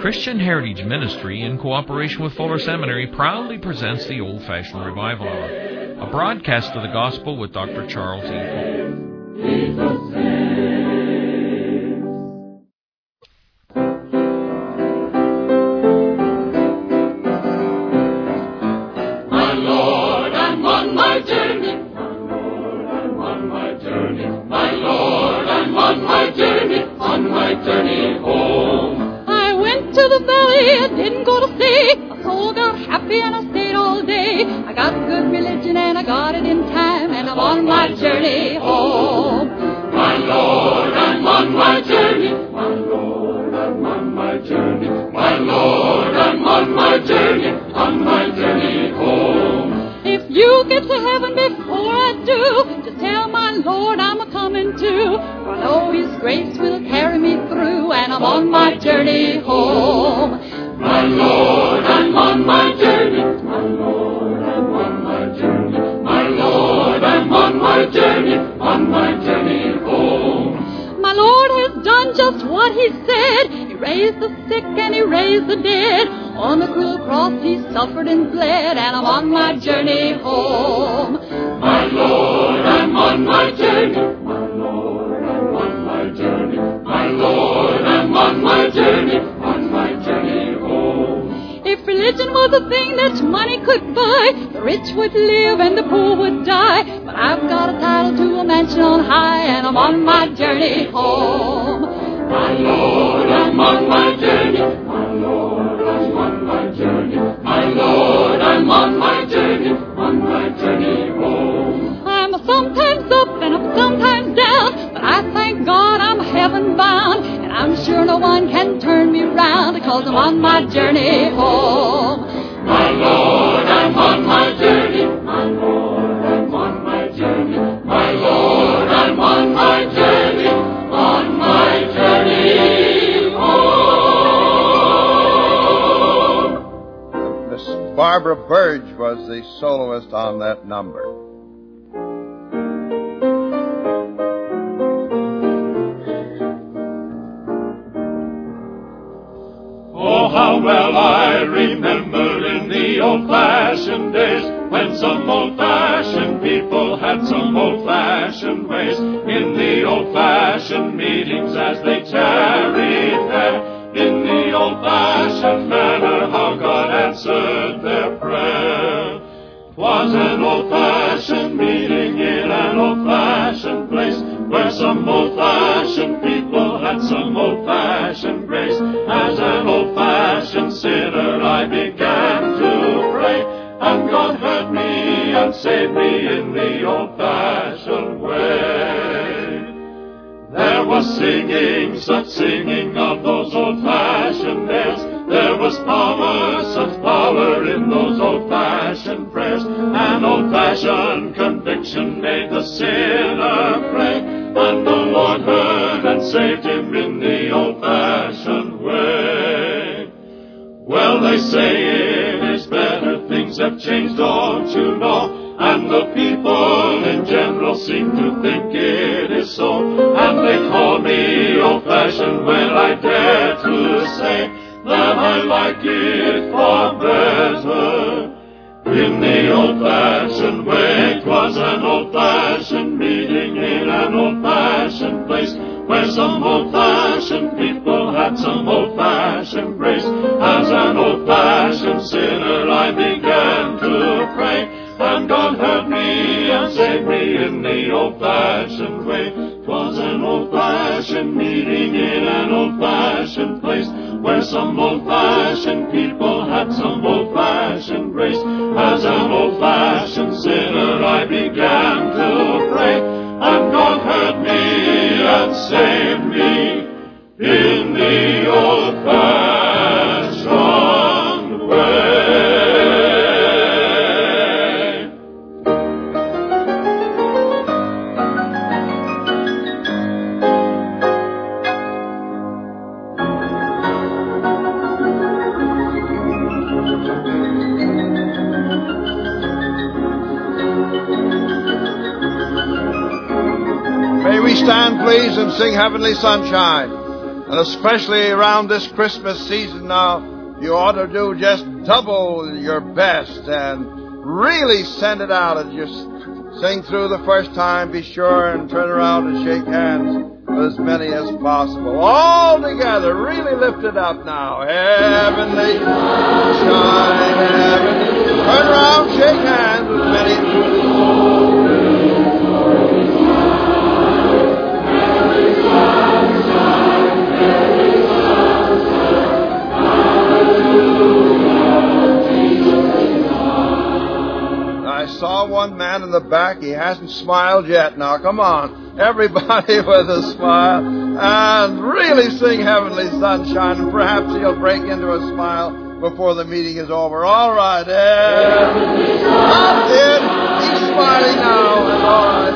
Christian Heritage Ministry, in cooperation with Fuller Seminary, proudly presents the Old Fashioned Revival Hour, a broadcast of the Gospel with Dr. Charles E. on my journey. My Lord, I'm on my journey. My Lord, I'm on my journey. On my journey home. If religion was a thing that money could buy, the rich would live and the poor would die. But I've got a title to a mansion on high, and I'm on my journey home. My Lord, I'm on my journey. My Lord, I'm on my journey. My Lord, I'm on my journey. On my journey home. I'm sometimes bound, and I'm sure no one can turn me round because I'm on my journey home. My Lord, I'm on my journey. My Lord, I'm on my journey. My Lord, I'm on my journey. On my journey home. Miss Barbara Burge was the soloist on that number. Oh, how well I remember in the old-fashioned days when some old-fashioned people had some old-fashioned ways in the old-fashioned meetings as they tarried there. In the old-fashioned manner, how God answered their prayer. 'Twas an old-fashioned meeting in an old-fashioned place where some old-fashioned people had some old-fashioned saved me in the old-fashioned way. There was singing, such singing of those old-fashioned days. There was power, such power in those old-fashioned prayers. An old-fashioned Heavenly Sunshine? And especially around this Christmas season now, you ought to do just double your best and really send it out and just sing through the first time, be sure and turn around and shake hands with as many as possible. All together, really lift it up now. Heavenly sunshine, heavenly. Turn around, shake hands with many. Saw one man in the back. He hasn't smiled yet. Now, come on. Everybody with a smile. And really sing Heavenly Sunshine. And perhaps he'll break into a smile before the meeting is over. All right. Heavenly That's. He's smiling now. All right.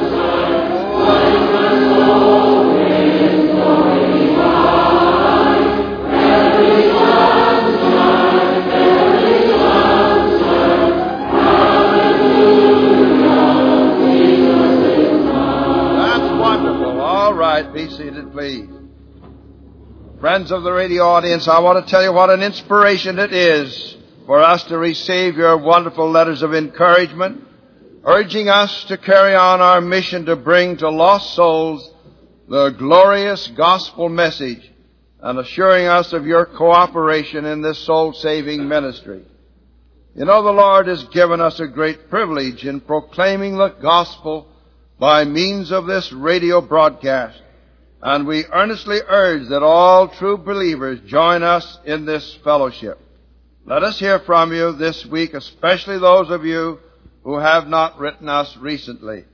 Be seated, please. Friends of the radio audience, I want to tell you what an inspiration it is for us to receive your wonderful letters of encouragement, urging us to carry on our mission to bring to lost souls the glorious gospel message and assuring us of your cooperation in this soul saving ministry. You know, the Lord has given us a great privilege in proclaiming the gospel by means of this radio broadcast. And we earnestly urge that all true believers join us in this fellowship. Let us hear from you this week, especially those of you who have not written us recently.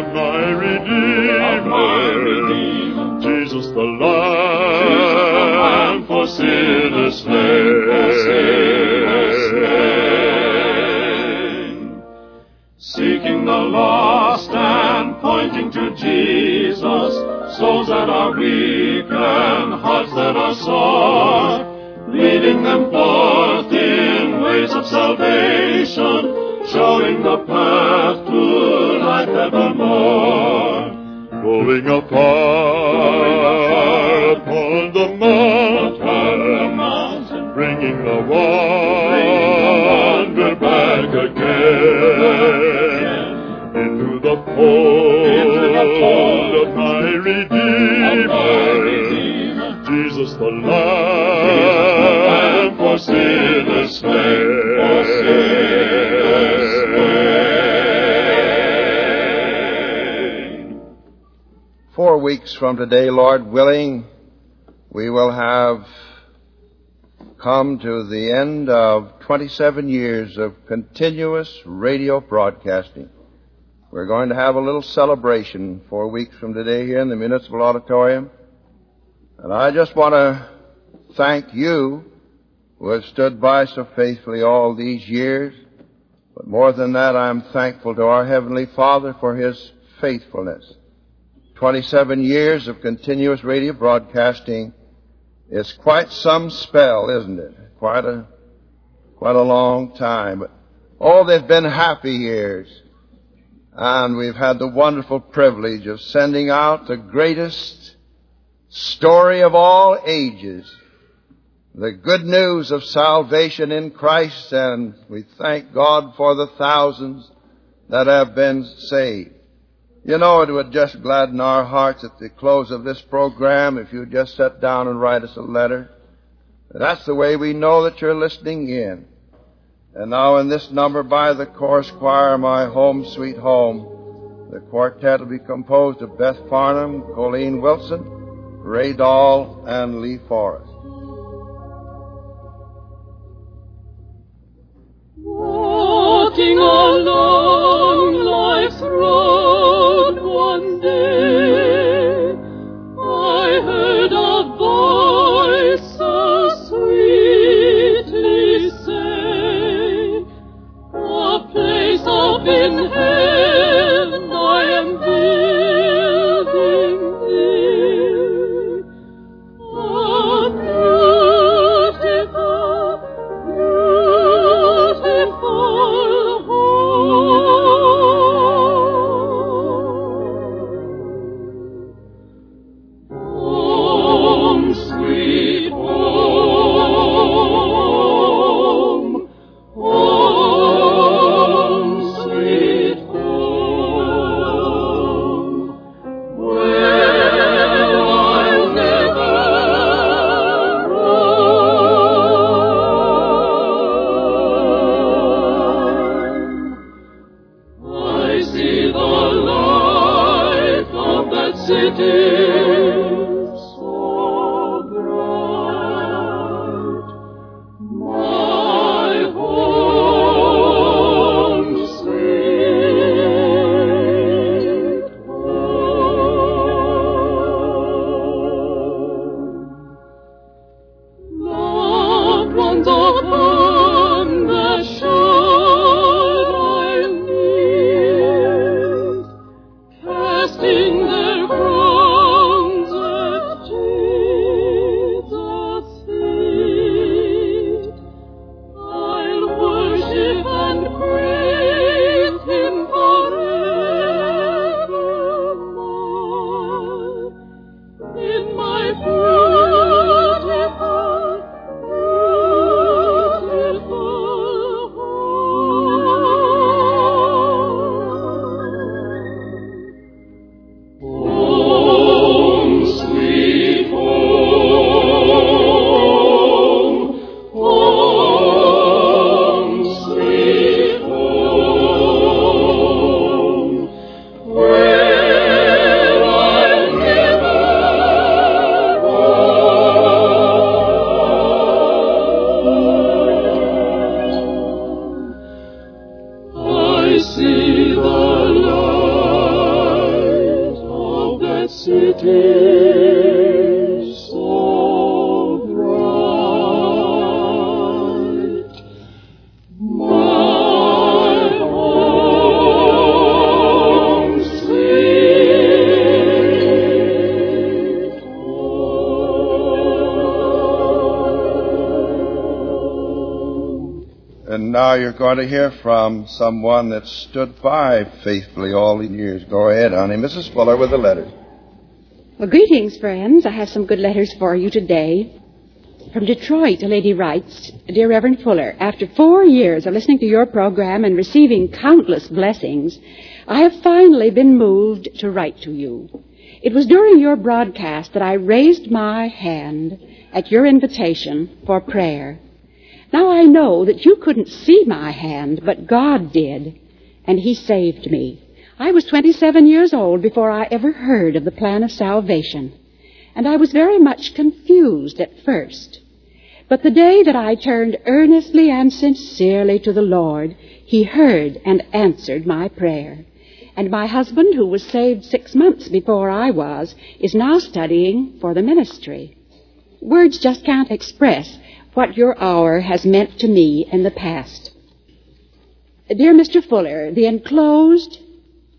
Of my Redeemer, Jesus the Lamb for sinners slain. Seeking the lost and pointing to Jesus, souls that are weak and hearts that are sore, leading them forth in ways of salvation, showing the life evermore. Going upon from today, Lord willing, we will have come to the end of 27 years of continuous radio broadcasting. We're going to have a little celebration four weeks from today here in the Municipal Auditorium. And I just want to thank you who have stood by so faithfully all these years. But more than that, I'm thankful to our Heavenly Father for His faithfulness. 27 years of continuous radio broadcasting is quite some spell, isn't it? Quite a, quite a long time. But, oh, they've been happy years. And we've had the wonderful privilege of sending out the greatest story of all ages. The good news of salvation in Christ and we thank God for the thousands that have been saved. You know, it would just gladden our hearts at the close of this program if you'd just sit down and write us a letter. That's the way we know that you're listening in. And now in this number by the chorus choir, My Home Sweet Home, the quartet will be composed of Beth Farnham, Colleen Wilson, Ray Dahl, and Lee Forrest. Walking along life's road one day, I heard a voice going to hear from someone that stood by faithfully all these years. Go ahead, honey. Mrs. Fuller with the letter. Well, greetings, friends. I have some good letters for you today. From Detroit, a lady writes, Dear Reverend Fuller, after four years of listening to your program and receiving countless blessings, I have finally been moved to write to you. It was during your broadcast that I raised my hand at your invitation for prayer. Now I know that you couldn't see my hand, but God did, and He saved me. I was 27 years old before I ever heard of the plan of salvation, and I was very much confused at first. But the day that I turned earnestly and sincerely to the Lord, He heard and answered my prayer. And my husband, who was saved six months before I was, is now studying for the ministry. Words just can't express what your hour has meant to me in the past. Dear Mr. Fuller, the enclosed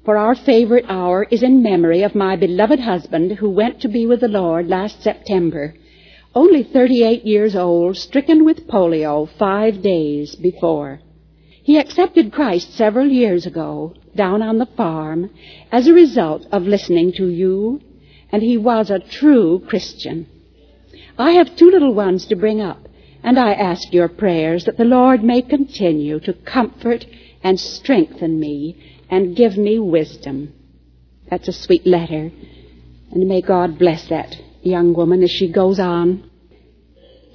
for our favorite hour is in memory of my beloved husband who went to be with the Lord last September only 38 years old, stricken with polio five days before. He accepted Christ several years ago down on the farm as a result of listening to you, and he was a true Christian. I have two little ones to bring up, and I ask your prayers that the Lord may continue to comfort and strengthen me and give me wisdom. That's a sweet letter, and may God bless that young woman as she goes on.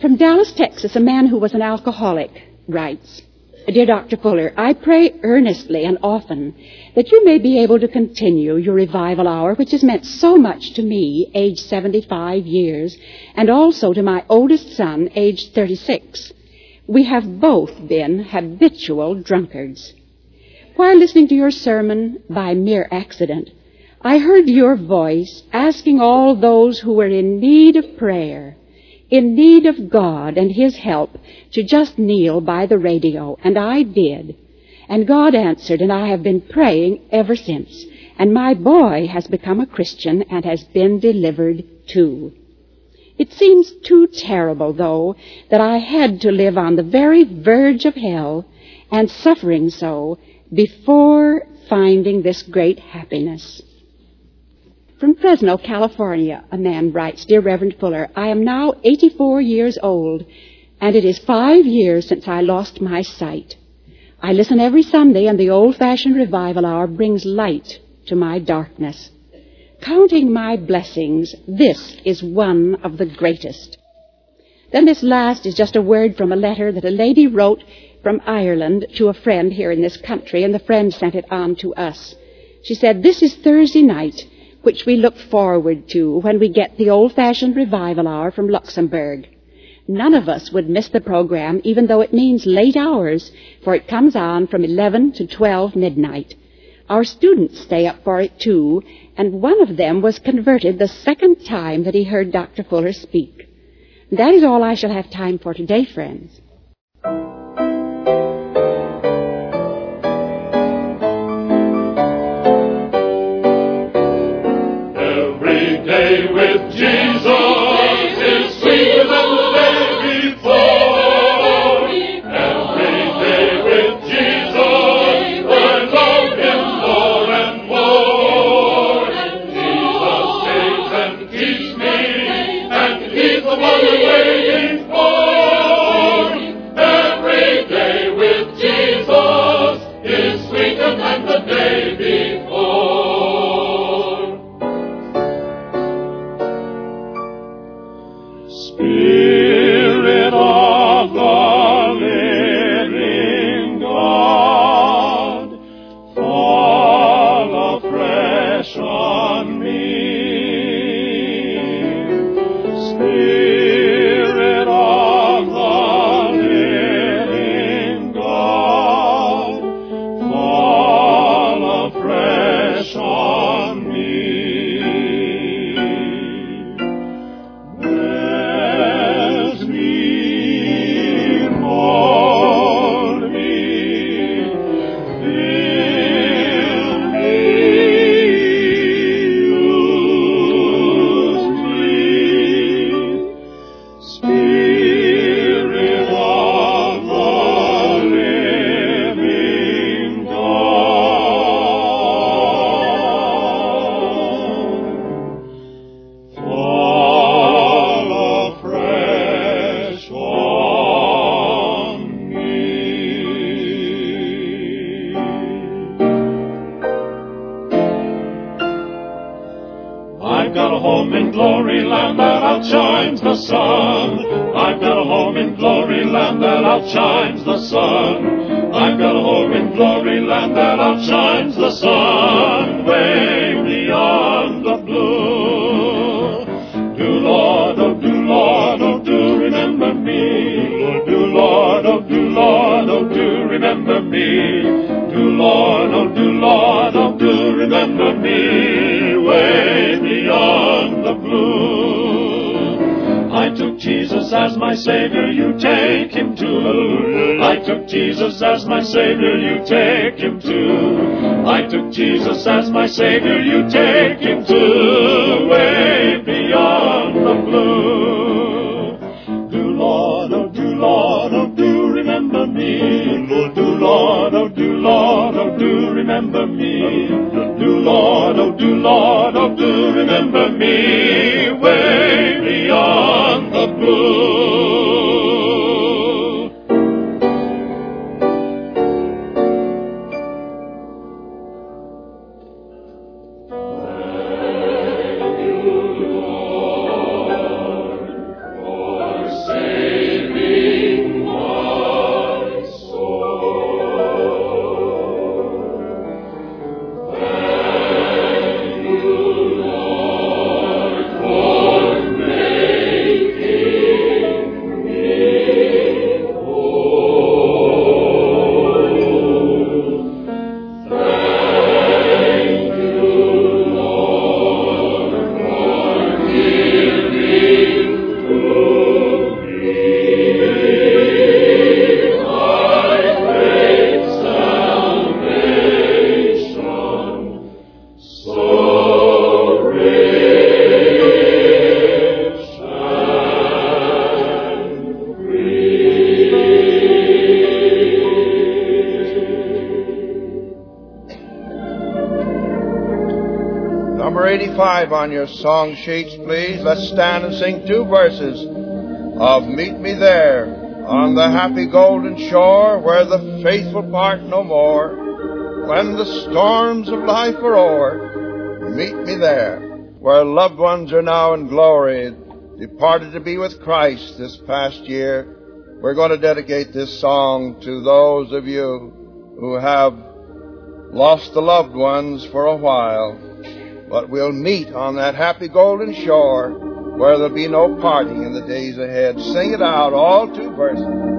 From Dallas, Texas, a man who was an alcoholic writes, Dear Dr. Fuller, I pray earnestly and often that you may be able to continue your revival hour, which has meant so much to me, aged 75 years, and also to my oldest son, aged 36. We have both been habitual drunkards. While listening to your sermon by mere accident, I heard your voice asking all those who were in need of prayer, in need of God and His help, to just kneel by the radio, and I did. And God answered, and I have been praying ever since. And my boy has become a Christian and has been delivered too. It seems too terrible, though, that I had to live on the very verge of hell and suffering so before finding this great happiness. From Fresno, California, a man writes, Dear Reverend Fuller, I am now 84 years old, and it is five years since I lost my sight. I listen every Sunday, and the old-fashioned revival hour brings light to my darkness. Counting my blessings, this is one of the greatest. Then this last is just a word from a letter that a lady wrote from Ireland to a friend here in this country, and the friend sent it on to us. She said, This is Thursday night, which we look forward to when we get the old-fashioned revival hour from Luxembourg. None of us would miss the program, even though it means late hours, for it comes on from 11 to 12 midnight. Our students stay up for it too, and one of them was converted the second time that he heard Dr. Fuller speak. That is all I shall have time for today, friends. Jesus take him too. I took Jesus as my Savior, you take him too. I took Jesus as my Savior, you take 5 on your song sheets, please. Let's stand and sing two verses of Meet Me There on the happy golden shore where the faithful part no more. When the storms of life are o'er, meet me there where loved ones are now in glory, departed to be with Christ this past year. We're going to dedicate this song to those of you who have lost the loved ones for a while. But we'll meet on that happy golden shore where there'll be no parting in the days ahead. Sing it out, all two verses.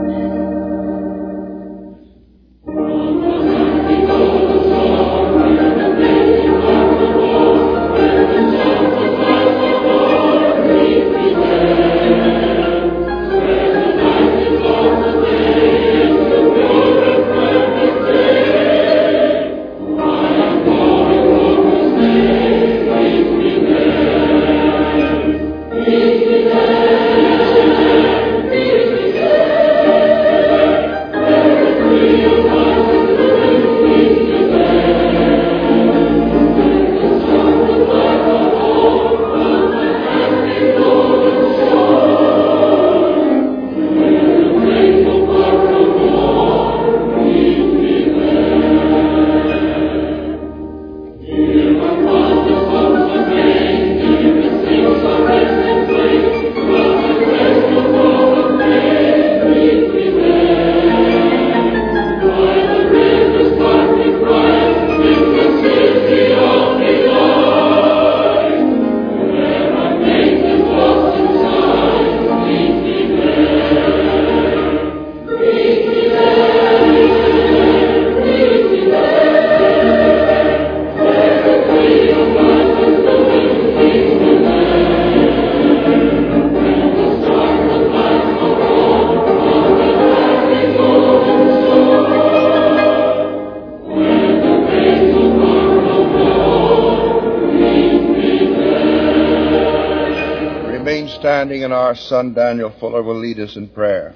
Our son Daniel Fuller will lead us in prayer.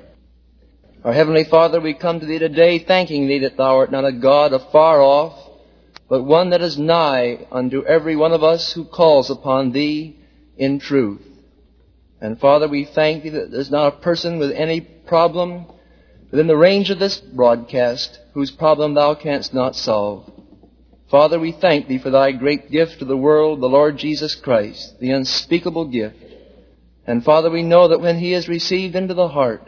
Our Heavenly Father, we come to Thee today thanking Thee that Thou art not a God afar off, but one that is nigh unto every one of us who calls upon Thee in truth. And Father, we thank Thee that there's not a person with any problem within the range of this broadcast whose problem Thou canst not solve. Father, we thank thee for thy great gift to the world, the Lord Jesus Christ, the unspeakable gift. And Father, we know that when he is received into the heart,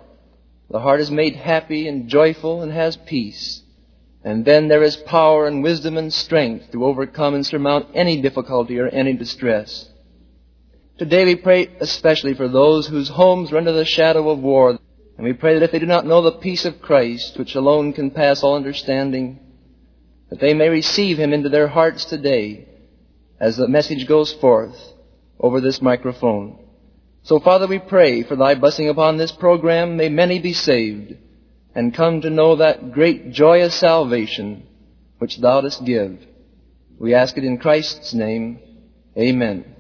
the heart is made happy and joyful and has peace. And then there is power and wisdom and strength to overcome and surmount any difficulty or any distress. Today we pray especially for those whose homes are under the shadow of war. And we pray that if they do not know the peace of Christ, which alone can pass all understanding, that they may receive Him into their hearts today as the message goes forth over this microphone. So Father, we pray for Thy blessing upon this program. May many be saved and come to know that great joyous salvation which Thou dost give. We ask it in Christ's name. Amen.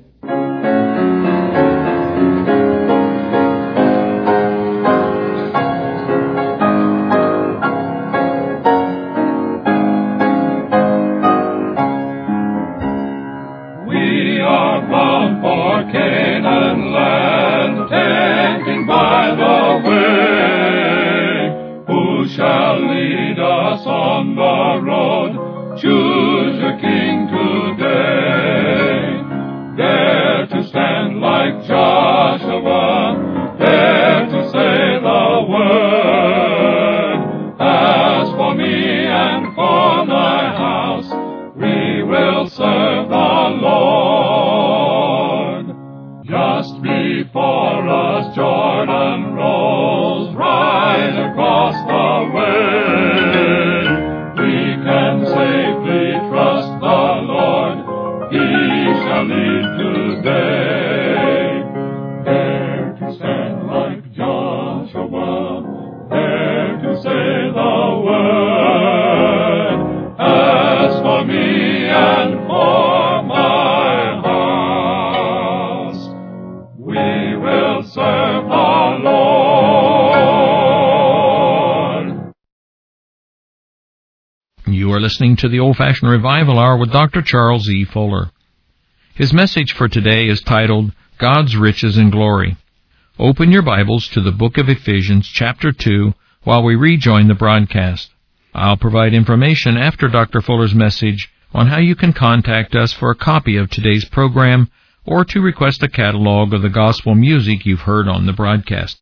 On the road? Choose your king today. Dare listening to the Old Fashioned Revival Hour with Dr. Charles E. Fuller. His message for today is titled God's Riches and Glory. Open your Bibles to the book of Ephesians, chapter 2, while we rejoin the broadcast. I'll provide information after Dr. Fuller's message on how you can contact us for a copy of today's program or to request a catalog of the gospel music you've heard on the broadcast.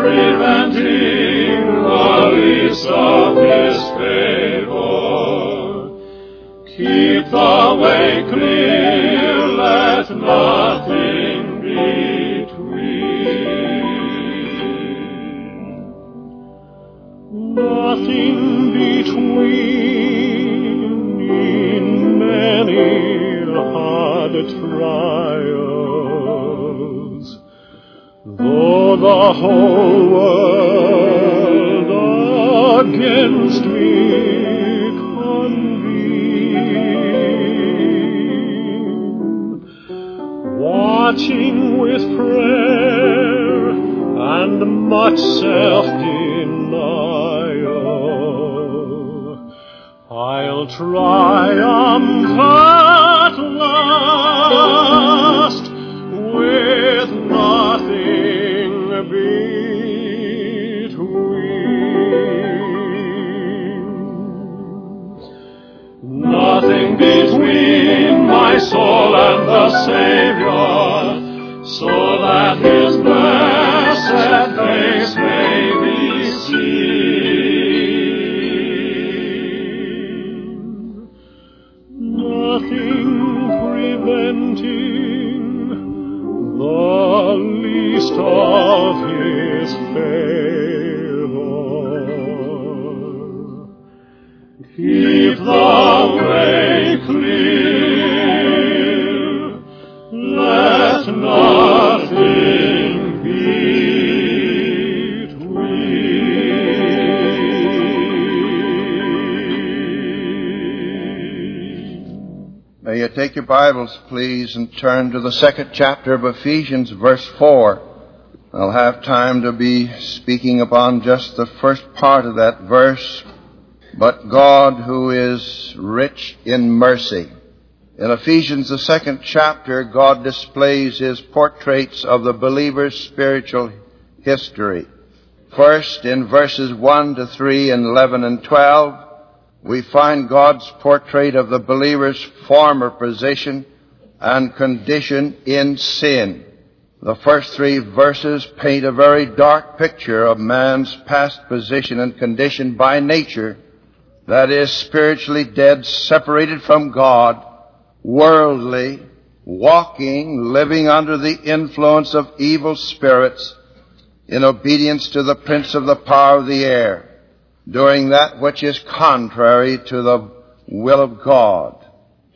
preventing the of his favor. Keep the way clear, let nothing between. Nothing between in many a. Though the whole world against me convene, watching with prayer and much self-denial, I'll triumph Savior, so that His blessed face may be seen. Nothing preventing the least of His favor. Keep the way clear. May you take your Bibles, please, and turn to the second chapter of Ephesians, verse 4. I'll have time to be speaking upon just the first part of that verse. But God, who is rich in mercy. In Ephesians, the second chapter, God displays His portraits of the believer's spiritual history. First, in verses 1 to 3 and 11 and 12, we find God's portrait of the believer's former position and condition in sin. The first three verses paint a very dark picture of man's past position and condition by nature, that is, spiritually dead, separated from God, worldly, walking, living under the influence of evil spirits, in obedience to the prince of the power of the air doing that which is contrary to the will of God.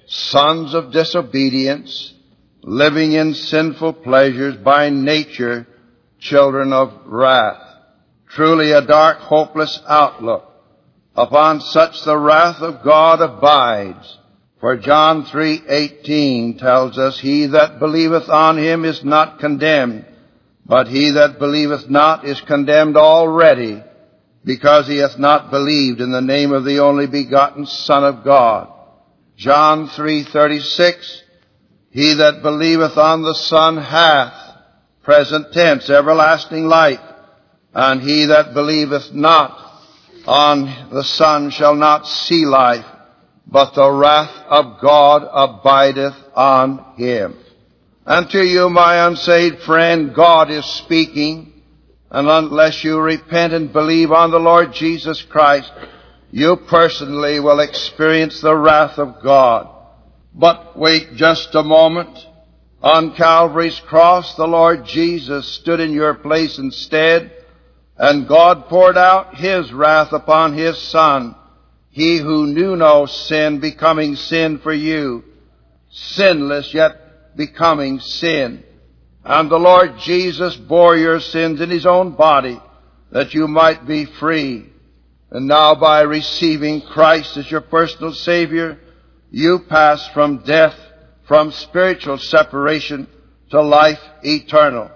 Sons of disobedience, living in sinful pleasures, by nature children of wrath. Truly a dark, hopeless outlook. Upon such the wrath of God abides. For John 3:18 tells us, "He that believeth on him is not condemned, but he that believeth not is condemned already." because he hath not believed in the name of the only begotten Son of God. John 3:36 He that believeth on the Son hath present tense everlasting life and he that believeth not on the Son shall not see life but the wrath of God abideth on him. And to you my unsaved friend God is speaking and unless you repent and believe on the Lord Jesus Christ, you personally will experience the wrath of God. But wait just a moment. On Calvary's cross, the Lord Jesus stood in your place instead, and God poured out His wrath upon His Son, He who knew no sin becoming sin for you, sinless yet becoming sin. And the Lord Jesus bore your sins in His own body that you might be free. And now by receiving Christ as your personal Savior, you pass from death, from spiritual separation to life eternal.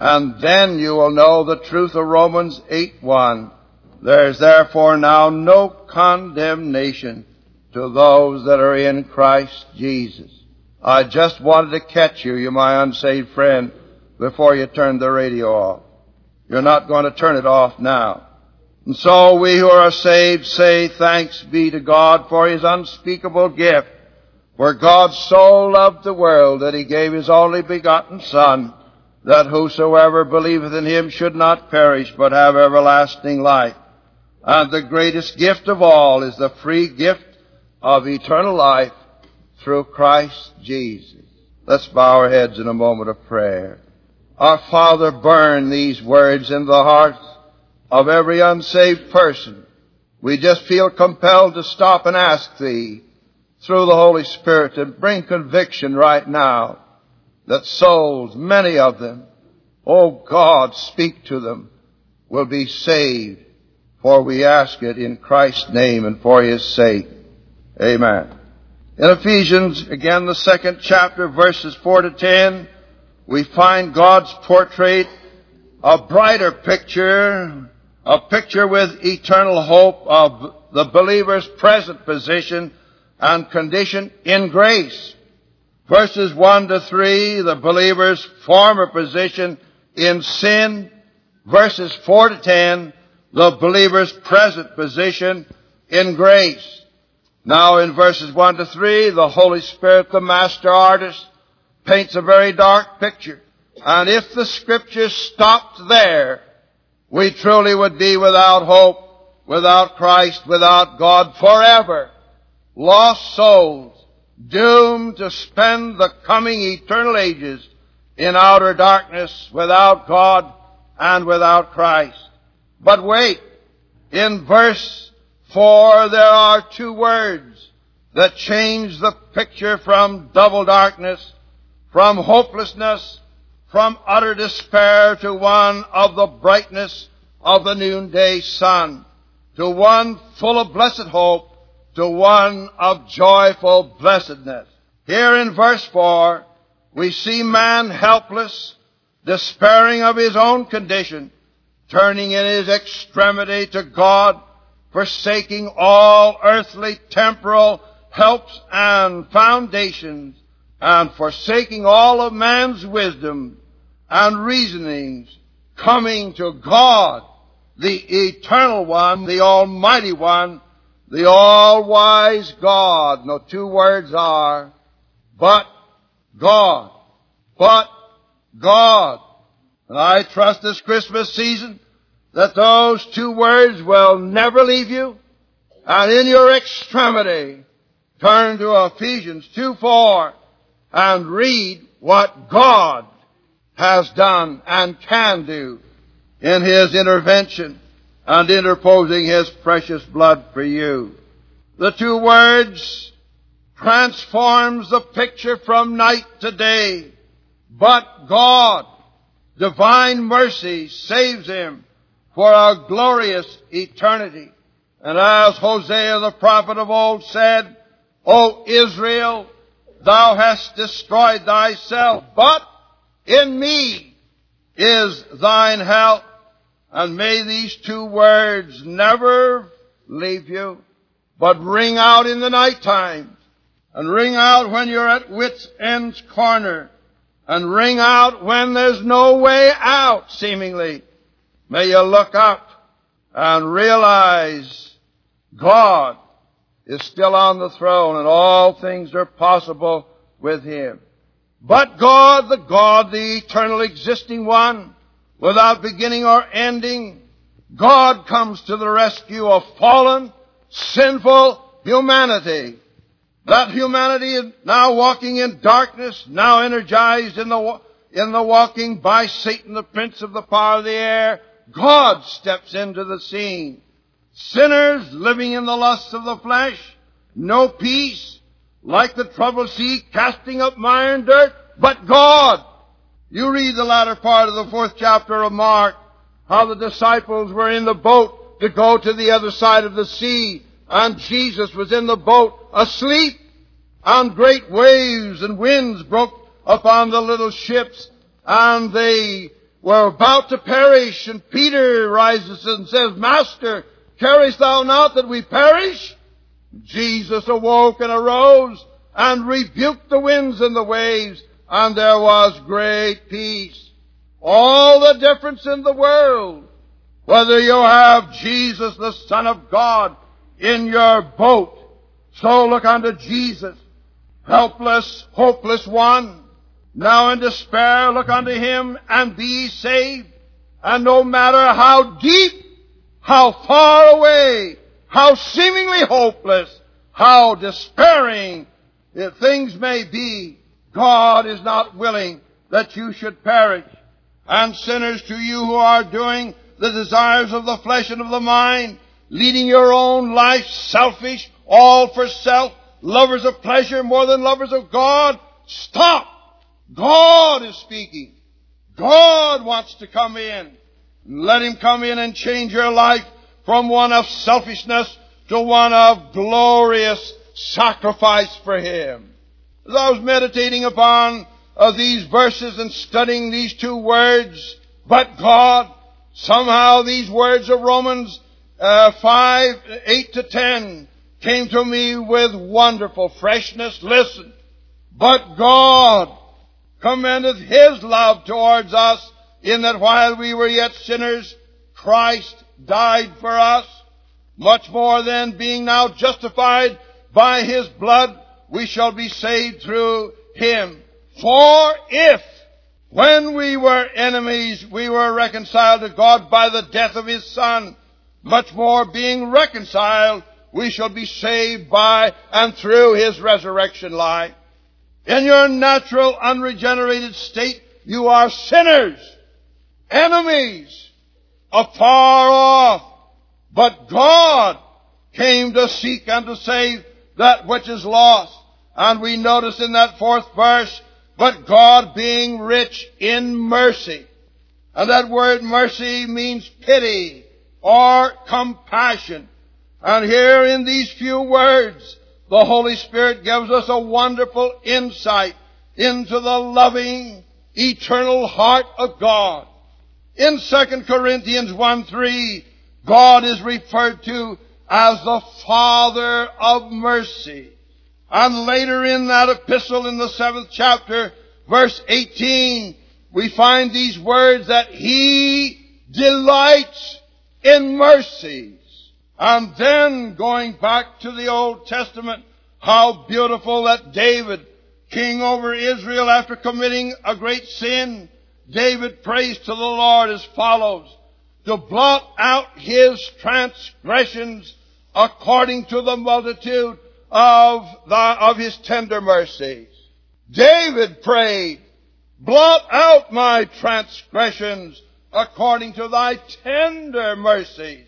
And then you will know the truth of Romans 8:1. There is therefore now no condemnation to those that are in Christ Jesus. I just wanted to catch you, you my unsaved friend, before you turned the radio off. You're not going to turn it off now. And so we who are saved say thanks be to God for His unspeakable gift. For God so loved the world that He gave His only begotten Son, that whosoever believeth in Him should not perish, but have everlasting life. And the greatest gift of all is the free gift of eternal life through Christ Jesus. Let's bow our heads in a moment of prayer. Our Father, burn these words in the hearts of every unsaved person we just feel compelled to stop and ask Thee through the Holy Spirit to bring conviction right now that souls, many of them, oh God, speak to them, will be saved. For we ask it in Christ's name and for His sake. Amen. In Ephesians, again the second chapter, verses 4 to 10, we find God's portrait, a brighter picture, a picture with eternal hope of the believer's present position and condition in grace. Verses 1 to 3, the believer's former position in sin. Verses 4 to 10, the believer's present position in grace. Now in verses 1 to 3, the Holy Spirit, the master artist, paints a very dark picture. And if the scriptures stopped there, we truly would be without hope, without Christ, without God forever. Lost souls, doomed to spend the coming eternal ages in outer darkness without God and without Christ. But wait, in verse 4 there are two words that change the picture from double darkness, from hopelessness, from utter despair to one of the brightness of the noonday sun, to one full of blessed hope, to one of joyful blessedness. Here in verse 4, we see man helpless, despairing of his own condition, turning in his extremity to God, forsaking all earthly, temporal helps and foundations, and forsaking all of man's wisdom and reasonings, coming to God, the eternal one, the almighty one, the all-wise God. No two words are, but God. But God. And I trust this Christmas season that those two words will never leave you. And in your extremity, turn to Ephesians 2 4 and read what God has done and can do in His intervention and interposing His precious blood for you. The two words transforms the picture from night to day. But God, divine mercy, saves him for a glorious eternity. And as Hosea the prophet of old said, O Israel, thou hast destroyed thyself, but in me is thine help. And may these two words never leave you, but ring out in the night times, and ring out when you're at wit's end's corner, and ring out when there's no way out, seemingly. May you look up and realize God is still on the throne and all things are possible with Him. But God, the God, the eternal existing one, without beginning or ending, God comes to the rescue of fallen, sinful humanity. That humanity is now walking in darkness, now energized in the, in the walking by Satan, the prince of the power of the air, God steps into the scene. Sinners living in the lusts of the flesh, no peace, like the troubled sea casting up mire and dirt, but God. You read the latter part of the fourth chapter of Mark, how the disciples were in the boat to go to the other side of the sea, and Jesus was in the boat asleep, and great waves and winds broke upon the little ships, and they were about to perish, and Peter rises and says, Master, carest thou not that we perish? Jesus awoke and arose and rebuked the winds and the waves, and there was great peace. All the difference in the world, whether you have Jesus, the Son of God, in your boat, so look unto Jesus, helpless, hopeless one, now in despair, look unto him and be saved. And no matter how deep, how far away, how seemingly hopeless, how despairing things may be, God is not willing that you should perish. And sinners to you who are doing the desires of the flesh and of the mind, leading your own life selfish, all for self, lovers of pleasure more than lovers of God, stop. God is speaking. God wants to come in. Let Him come in and change your life from one of selfishness to one of glorious sacrifice for Him. As I was meditating upon uh, these verses and studying these two words, but God, somehow these words of Romans uh, 5, 8 to 10 came to me with wonderful freshness. Listen. But God commendeth His love towards us in that while we were yet sinners, Christ died for us. Much more than being now justified by His blood, we shall be saved through Him. For if, when we were enemies, we were reconciled to God by the death of His Son, much more being reconciled, we shall be saved by and through His resurrection life. In your natural unregenerated state, you are sinners, enemies, afar off. But God came to seek and to save that which is lost. And we notice in that fourth verse, but God being rich in mercy. And that word mercy means pity or compassion. And here in these few words, the Holy Spirit gives us a wonderful insight into the loving, eternal heart of God. In 2 Corinthians 1 3, God is referred to as the Father of mercy. And later in that epistle in the seventh chapter, verse 18, we find these words that He delights in mercies. And then going back to the Old Testament, how beautiful that David, king over Israel after committing a great sin, David prays to the Lord as follows, to blot out his transgressions according to the multitude of, the, of his tender mercies. David prayed, blot out my transgressions according to thy tender mercies.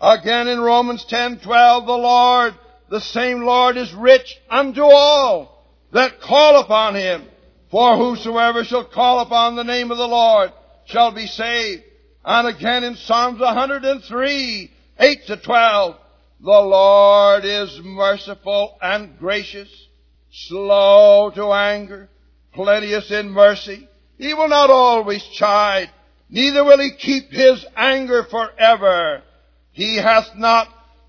Again in Romans 10:12 the Lord the same Lord is rich unto all that call upon him for whosoever shall call upon the name of the Lord shall be saved. And again in Psalms 103 8 to 12 the Lord is merciful and gracious, slow to anger, plenteous in mercy. He will not always chide, neither will he keep his anger forever. He hath not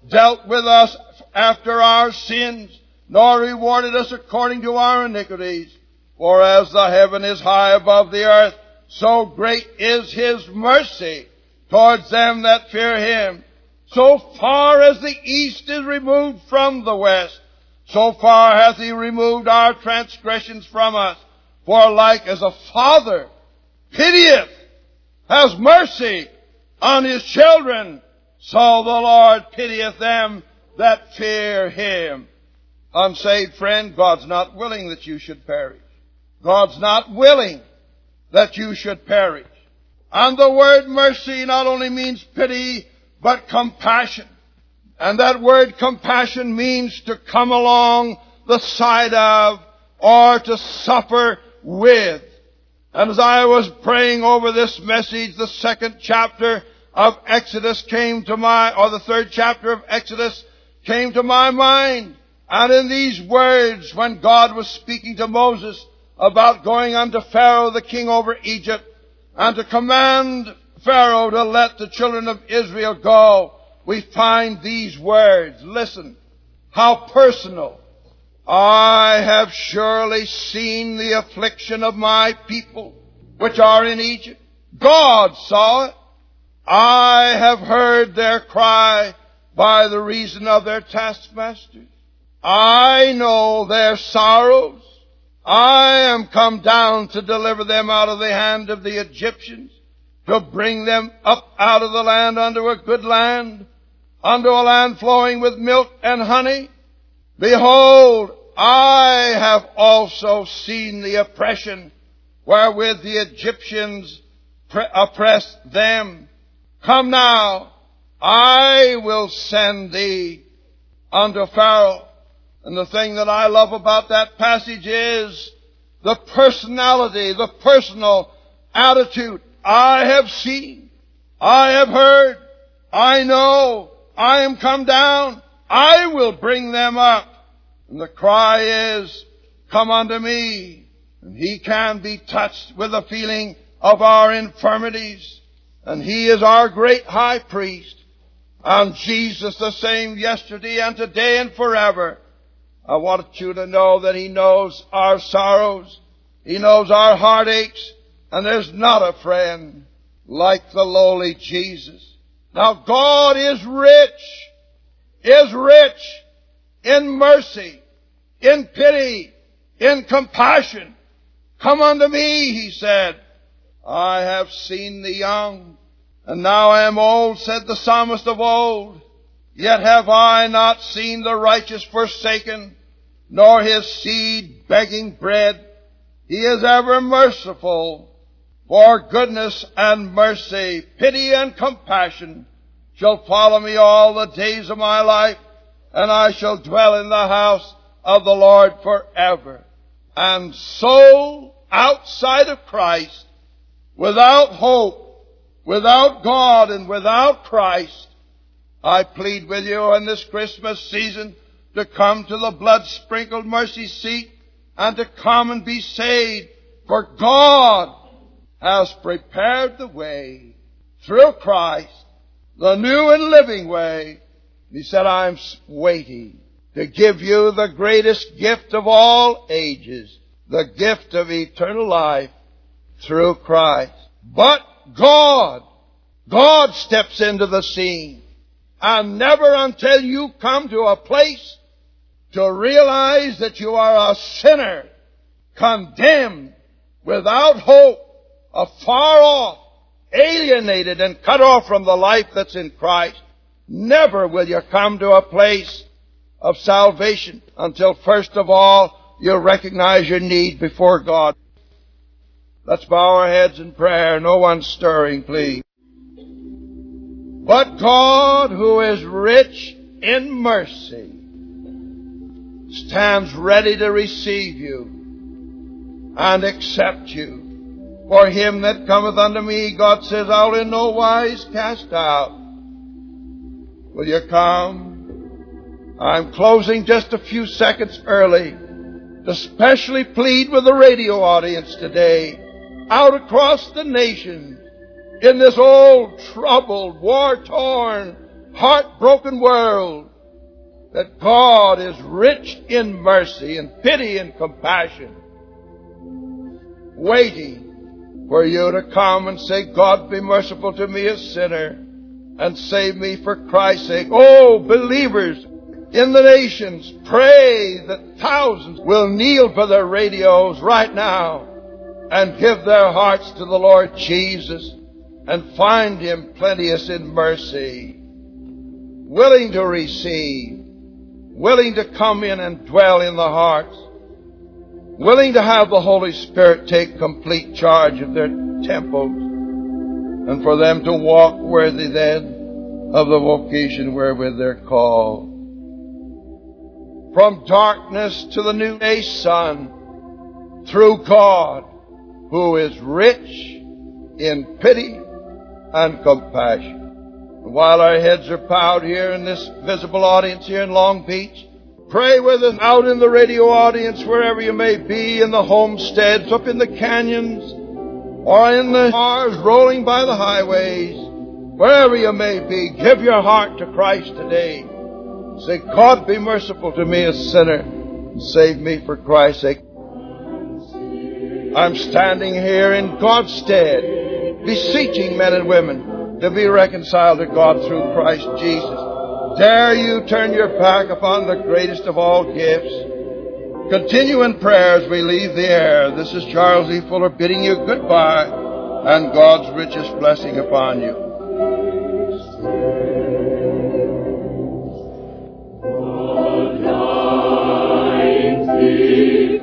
dealt with us after our sins, nor rewarded us according to our iniquities. For as the heaven is high above the earth, so great is his mercy towards them that fear him. So far as the east is removed from the west, so far hath he removed our transgressions from us. For like as a father pitieth, has mercy on his children, so the Lord pitieth them that fear him. Unsaved friend, God's not willing that you should perish. God's not willing that you should perish. And the word mercy not only means pity, but compassion. And that word compassion means to come along the side of or to suffer with. And as I was praying over this message, the second chapter of Exodus came to my, or the third chapter of Exodus came to my mind. And in these words, when God was speaking to Moses about going unto Pharaoh, the king over Egypt, and to command Pharaoh to let the children of Israel go, we find these words. Listen, how personal. I have surely seen the affliction of my people which are in Egypt. God saw it. I have heard their cry by the reason of their taskmasters. I know their sorrows. I am come down to deliver them out of the hand of the Egyptians to bring them up out of the land unto a good land, unto a land flowing with milk and honey. Behold, I have also seen the oppression wherewith the Egyptians oppressed them. Come now, I will send thee unto Pharaoh. And the thing that I love about that passage is the personality, the personal attitude. I have seen, I have heard, I know, I am come down, I will bring them up. And the cry is, come unto me. And he can be touched with the feeling of our infirmities. And he is our great high priest. And Jesus the same yesterday and today and forever. I want you to know that He knows our sorrows. He knows our heartaches. And there's not a friend like the lowly Jesus. Now God is rich, is rich in mercy, in pity, in compassion. Come unto me, he said. I have seen the young, and now I am old, said the psalmist of old. Yet have I not seen the righteous forsaken, nor his seed begging bread. He is ever merciful, for goodness and mercy, pity and compassion shall follow me all the days of my life, and I shall dwell in the house of the Lord forever. And so, outside of Christ, without hope, without God, and without Christ, I plead with you in this Christmas season to come to the blood sprinkled mercy seat and to come and be saved. For God has prepared the way through Christ, the new and living way. He said, I'm waiting to give you the greatest gift of all ages, the gift of eternal life through Christ. But God, God steps into the scene. And never until you come to a place to realize that you are a sinner, condemned, without hope, afar off, alienated and cut off from the life that's in Christ, never will you come to a place of salvation until first of all you recognize your need before God. Let's bow our heads in prayer. No one stirring, please. But God, who is rich in mercy, stands ready to receive you and accept you. For him that cometh unto me, God says, I'll in no wise cast out. Will you come? I'm closing just a few seconds early to specially plead with the radio audience today out across the nation in this old, troubled, war-torn, heartbroken world that God is rich in mercy and pity and compassion, waiting for you to come and say, God be merciful to me a sinner and save me for Christ's sake. Oh, believers in the nations, pray that thousands will kneel for their radios right now and give their hearts to the Lord Jesus and find Him plenteous in mercy, willing to receive, willing to come in and dwell in the hearts, willing to have the Holy Spirit take complete charge of their temples, and for them to walk worthy then of the vocation wherewith they're called. From darkness to the new day sun, through God, who is rich in pity and compassion. And While our heads are bowed here in this visible audience here in Long Beach, pray with us out in the radio audience, wherever you may be, in the homesteads, up in the canyons, or in the cars rolling by the highways, wherever you may be, give your heart to Christ today. Say, God be merciful to me, a sinner, and save me for Christ's sake. I'm standing here in God's stead, beseeching men and women to be reconciled to God through Christ Jesus. Dare you turn your back upon the greatest of all gifts. Continue in prayer as we leave the air. This is Charles E. Fuller bidding you goodbye and God's richest blessing upon you.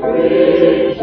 Praise